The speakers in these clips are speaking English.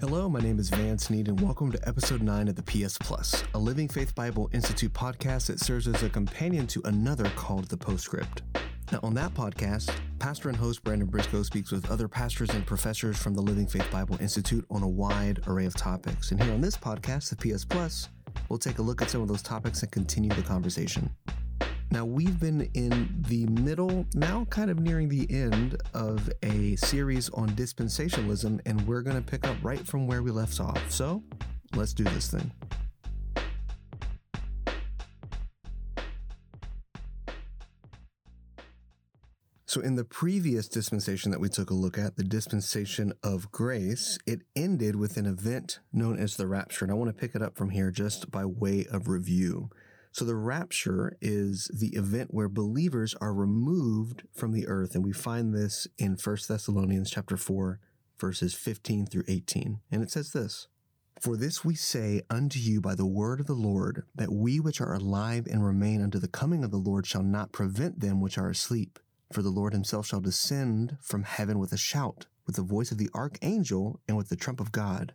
Hello, my name is Vance Sneed, and welcome to episode 9 of the PS Plus, a Living Faith Bible Institute podcast that serves as a companion to another called The Postscript. Now, on that podcast, pastor and host Brandon Briscoe speaks with other pastors and professors from the Living Faith Bible Institute on a wide array of topics. And here on this podcast, the PS Plus, we'll take a look at some of those topics and continue the conversation. Now, we've been in the middle, now kind of nearing the end of a series on dispensationalism, and we're going to pick up right from where we left off. So, let's do this thing. So, in the previous dispensation that we took a look at, the dispensation of grace, it ended with an event known as the rapture. And I want to pick it up from here just by way of review. So, the rapture is the event where believers are removed from the earth. And we find this in 1 Thessalonians chapter 4, verses 15 through 18. And it says this. For this we say unto you by the word of the Lord, that we which are alive and remain unto the coming of the Lord shall not prevent them which are asleep. For the Lord himself shall descend from heaven with a shout, with the voice of the archangel, and with the trump of God.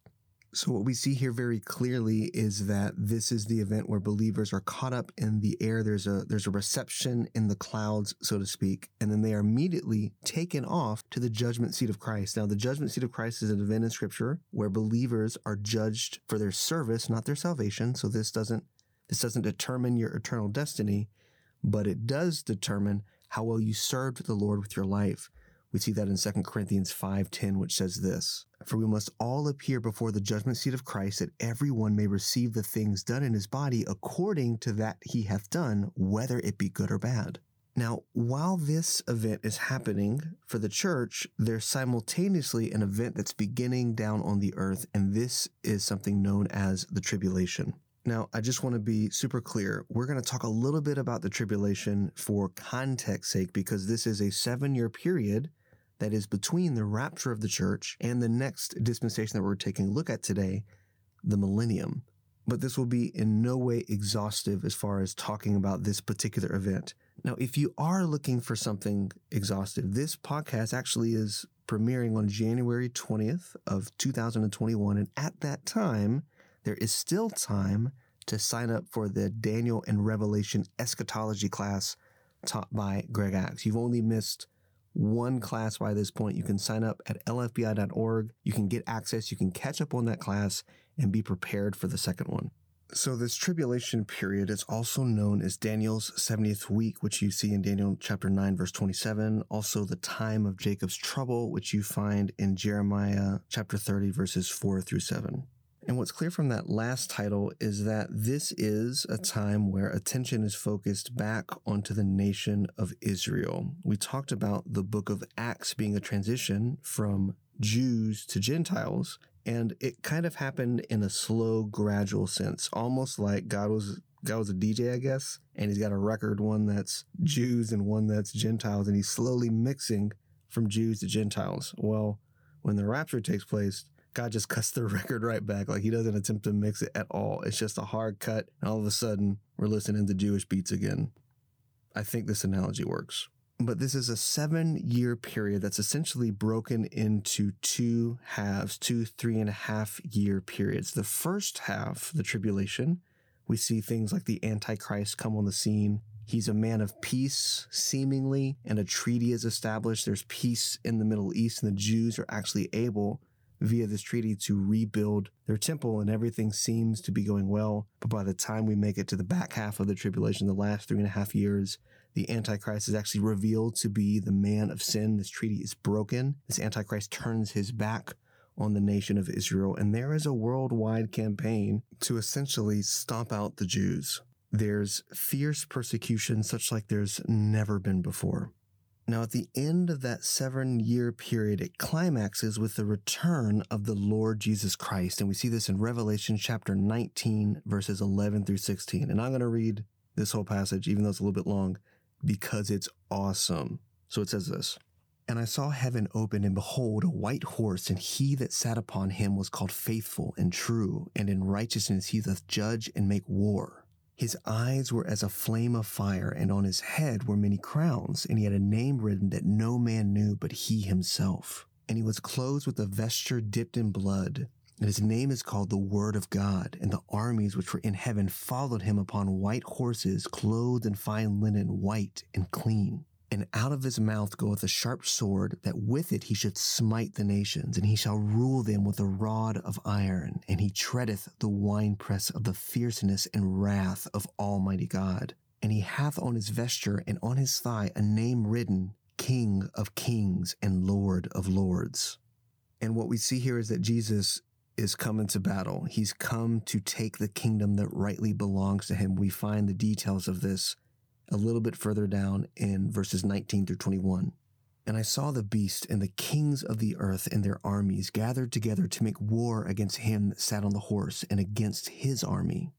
So, what we see here very clearly is that this is the event where believers are caught up in the air. There's a there's a reception in the clouds, so to speak, and then they are immediately taken off to the judgment seat of Christ. Now, the judgment seat of Christ is an event in Scripture where believers are judged for their service, not their salvation. So, this doesn't this doesn't determine your eternal destiny, but it does determine how well you served the Lord with your life. We see that in 2 Corinthians 5:10 which says this, "For we must all appear before the judgment seat of Christ that everyone may receive the things done in his body according to that he hath done, whether it be good or bad." Now, while this event is happening for the church, there's simultaneously an event that's beginning down on the earth, and this is something known as the tribulation. Now, I just want to be super clear. We're going to talk a little bit about the tribulation for context sake because this is a seven year period that is between the rapture of the church and the next dispensation that we're taking a look at today, the millennium. But this will be in no way exhaustive as far as talking about this particular event. Now, if you are looking for something exhaustive, this podcast actually is premiering on January 20th of 2021 and at that time, there is still time to sign up for the Daniel and Revelation eschatology class taught by Greg Axe. You've only missed one class by this point. You can sign up at lfbi.org. You can get access. You can catch up on that class and be prepared for the second one. So, this tribulation period is also known as Daniel's 70th week, which you see in Daniel chapter 9, verse 27. Also, the time of Jacob's trouble, which you find in Jeremiah chapter 30, verses 4 through 7. And what's clear from that last title is that this is a time where attention is focused back onto the nation of Israel. We talked about the book of Acts being a transition from Jews to Gentiles, and it kind of happened in a slow, gradual sense, almost like God was God was a DJ, I guess, and he's got a record, one that's Jews and one that's Gentiles, and he's slowly mixing from Jews to Gentiles. Well, when the rapture takes place, God just cuts the record right back. Like he doesn't attempt to mix it at all. It's just a hard cut. And all of a sudden, we're listening to Jewish beats again. I think this analogy works. But this is a seven year period that's essentially broken into two halves, two three and a half year periods. The first half, the tribulation, we see things like the Antichrist come on the scene. He's a man of peace, seemingly, and a treaty is established. There's peace in the Middle East, and the Jews are actually able via this treaty to rebuild their temple, and everything seems to be going well. But by the time we make it to the back half of the tribulation, the last three and a half years, the Antichrist is actually revealed to be the man of sin. This treaty is broken. This Antichrist turns his back on the nation of Israel, and there is a worldwide campaign to essentially stomp out the Jews. There's fierce persecution, such like there's never been before. Now, at the end of that seven year period, it climaxes with the return of the Lord Jesus Christ. And we see this in Revelation chapter 19, verses 11 through 16. And I'm going to read this whole passage, even though it's a little bit long, because it's awesome. So it says this And I saw heaven open, and behold, a white horse, and he that sat upon him was called faithful and true, and in righteousness he doth judge and make war. His eyes were as a flame of fire, and on his head were many crowns, and he had a name written that no man knew but he himself. And he was clothed with a vesture dipped in blood, and his name is called the Word of God. And the armies which were in heaven followed him upon white horses, clothed in fine linen, white and clean. And out of his mouth goeth a sharp sword, that with it he should smite the nations, and he shall rule them with a rod of iron, and he treadeth the winepress of the fierceness and wrath of Almighty God. And he hath on his vesture and on his thigh a name written, King of Kings and Lord of Lords. And what we see here is that Jesus is come into battle. He's come to take the kingdom that rightly belongs to him. We find the details of this a little bit further down in verses 19 through 21. And I saw the beast and the kings of the earth and their armies gathered together to make war against him that sat on the horse and against his army.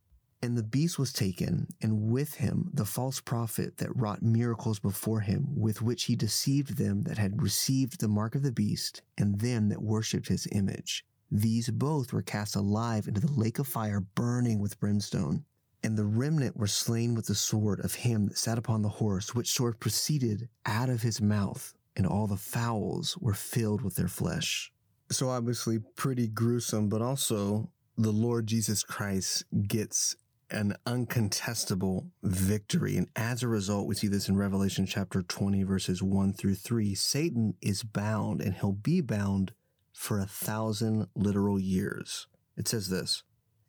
And the beast was taken, and with him the false prophet that wrought miracles before him, with which he deceived them that had received the mark of the beast, and them that worshipped his image. These both were cast alive into the lake of fire burning with brimstone. And the remnant were slain with the sword of him that sat upon the horse, which sword proceeded out of his mouth, and all the fowls were filled with their flesh. So, obviously, pretty gruesome, but also the Lord Jesus Christ gets an uncontestable victory. And as a result, we see this in Revelation chapter 20, verses 1 through 3. Satan is bound, and he'll be bound for a thousand literal years. It says this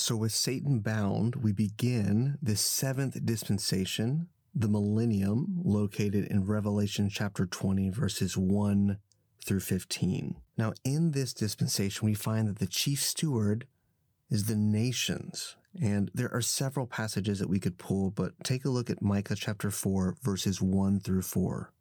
So, with Satan bound, we begin the seventh dispensation, the millennium, located in Revelation chapter 20, verses 1 through 15. Now, in this dispensation, we find that the chief steward is the nations. And there are several passages that we could pull, but take a look at Micah chapter 4, verses 1 through 4.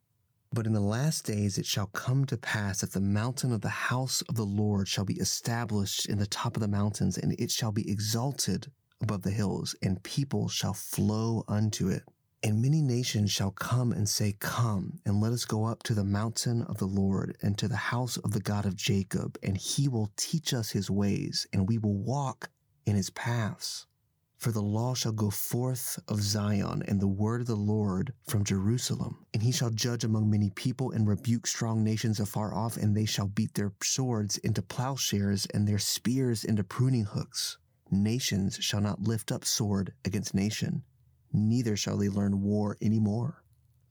But in the last days it shall come to pass that the mountain of the house of the Lord shall be established in the top of the mountains, and it shall be exalted above the hills, and people shall flow unto it. And many nations shall come and say, Come, and let us go up to the mountain of the Lord, and to the house of the God of Jacob, and he will teach us his ways, and we will walk in his paths. For the law shall go forth of Zion, and the word of the Lord from Jerusalem. And he shall judge among many people, and rebuke strong nations afar off, and they shall beat their swords into plowshares, and their spears into pruning hooks. Nations shall not lift up sword against nation, neither shall they learn war any more.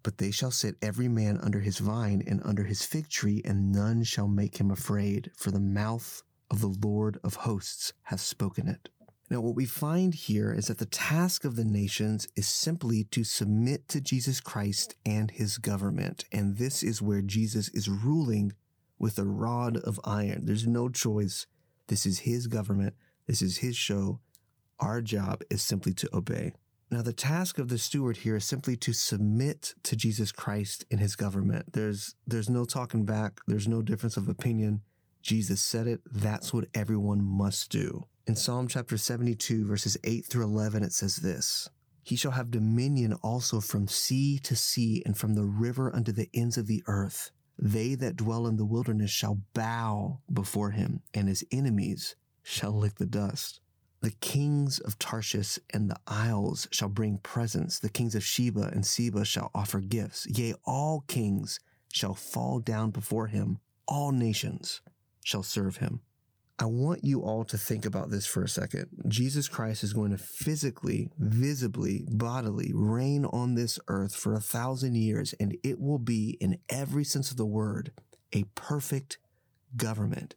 But they shall sit every man under his vine and under his fig tree, and none shall make him afraid, for the mouth of the Lord of hosts hath spoken it. Now, what we find here is that the task of the nations is simply to submit to Jesus Christ and his government. And this is where Jesus is ruling with a rod of iron. There's no choice. This is his government. This is his show. Our job is simply to obey. Now, the task of the steward here is simply to submit to Jesus Christ and his government. There's, there's no talking back. There's no difference of opinion. Jesus said it. That's what everyone must do. In Psalm chapter 72, verses 8 through 11, it says this He shall have dominion also from sea to sea and from the river unto the ends of the earth. They that dwell in the wilderness shall bow before him, and his enemies shall lick the dust. The kings of Tarshish and the isles shall bring presents. The kings of Sheba and Seba shall offer gifts. Yea, all kings shall fall down before him. All nations shall serve him. I want you all to think about this for a second. Jesus Christ is going to physically, visibly, bodily reign on this earth for a thousand years, and it will be, in every sense of the word, a perfect government.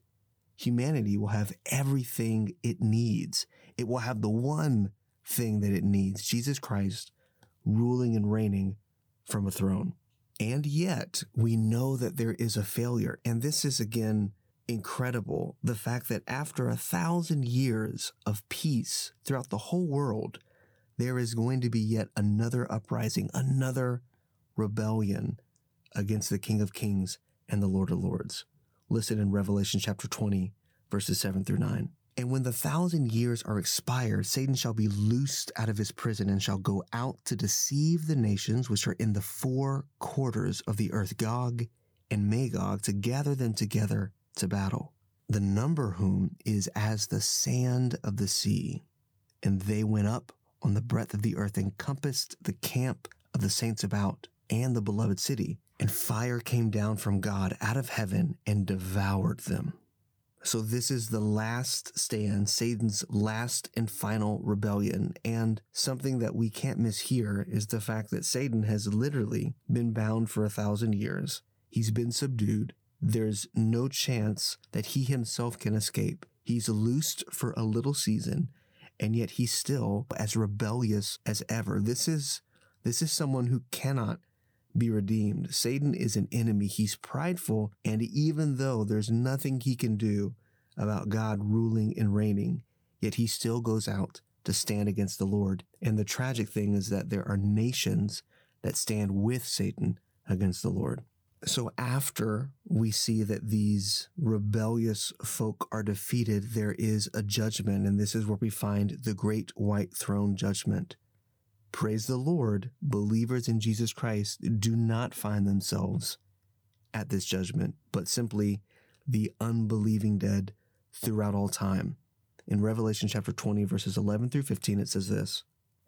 Humanity will have everything it needs. It will have the one thing that it needs Jesus Christ ruling and reigning from a throne. And yet, we know that there is a failure. And this is again incredible. The fact that after a thousand years of peace throughout the whole world, there is going to be yet another uprising, another rebellion against the King of Kings and the Lord of Lords. Listed in Revelation chapter 20, verses 7 through 9. And when the thousand years are expired, Satan shall be loosed out of his prison and shall go out to deceive the nations which are in the four quarters of the earth, Gog and Magog, to gather them together to battle. The number whom is as the sand of the sea. And they went up on the breadth of the earth and compassed the camp of the saints about and the beloved city. And fire came down from God out of heaven and devoured them. So, this is the last stand, Satan's last and final rebellion. And something that we can't miss here is the fact that Satan has literally been bound for a thousand years. He's been subdued. There's no chance that he himself can escape. He's loosed for a little season, and yet he's still as rebellious as ever. This is this is someone who cannot be redeemed. Satan is an enemy. He's prideful. And even though there's nothing he can do about God ruling and reigning, yet he still goes out to stand against the Lord. And the tragic thing is that there are nations that stand with Satan against the Lord. So after we see that these rebellious folk are defeated, there is a judgment. And this is where we find the great white throne judgment. Praise the Lord, believers in Jesus Christ do not find themselves at this judgment, but simply the unbelieving dead throughout all time. In Revelation chapter 20, verses 11 through 15, it says this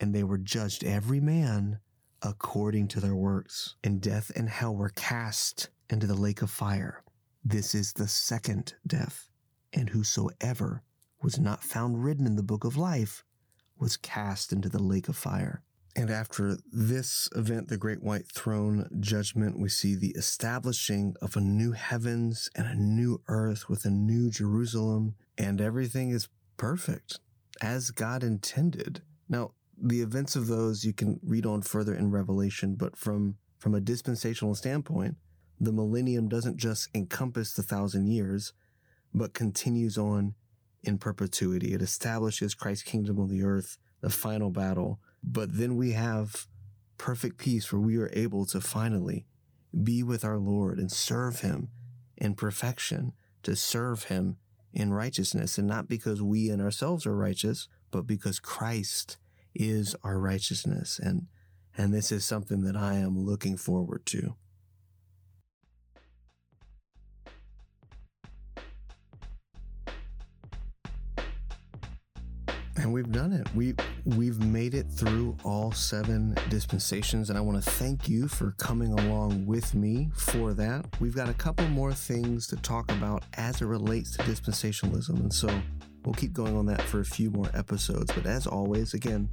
And they were judged every man according to their works. And death and hell were cast into the lake of fire. This is the second death. And whosoever was not found written in the book of life was cast into the lake of fire. And after this event, the Great White Throne judgment, we see the establishing of a new heavens and a new earth with a new Jerusalem, and everything is perfect as God intended. Now, the events of those you can read on further in Revelation, but from, from a dispensational standpoint, the millennium doesn't just encompass the thousand years, but continues on in perpetuity. It establishes Christ's kingdom on the earth, the final battle. But then we have perfect peace where we are able to finally be with our Lord and serve Him in perfection, to serve Him in righteousness. And not because we in ourselves are righteous, but because Christ is our righteousness. And, and this is something that I am looking forward to. And we've done it. We we've made it through all seven dispensations, and I want to thank you for coming along with me for that. We've got a couple more things to talk about as it relates to dispensationalism, and so we'll keep going on that for a few more episodes. But as always, again,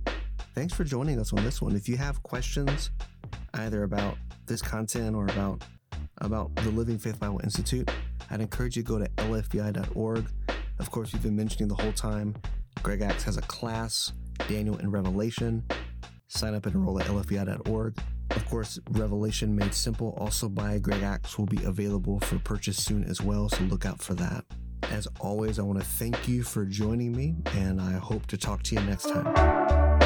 thanks for joining us on this one. If you have questions either about this content or about about the Living Faith Bible Institute, I'd encourage you to go to lfbi.org. Of course, we've been mentioning the whole time Greg Axe has a class, Daniel and Revelation. Sign up and enroll at lfbi.org. Of course, Revelation Made Simple, also by Greg Axe, will be available for purchase soon as well, so look out for that. As always, I want to thank you for joining me, and I hope to talk to you next time.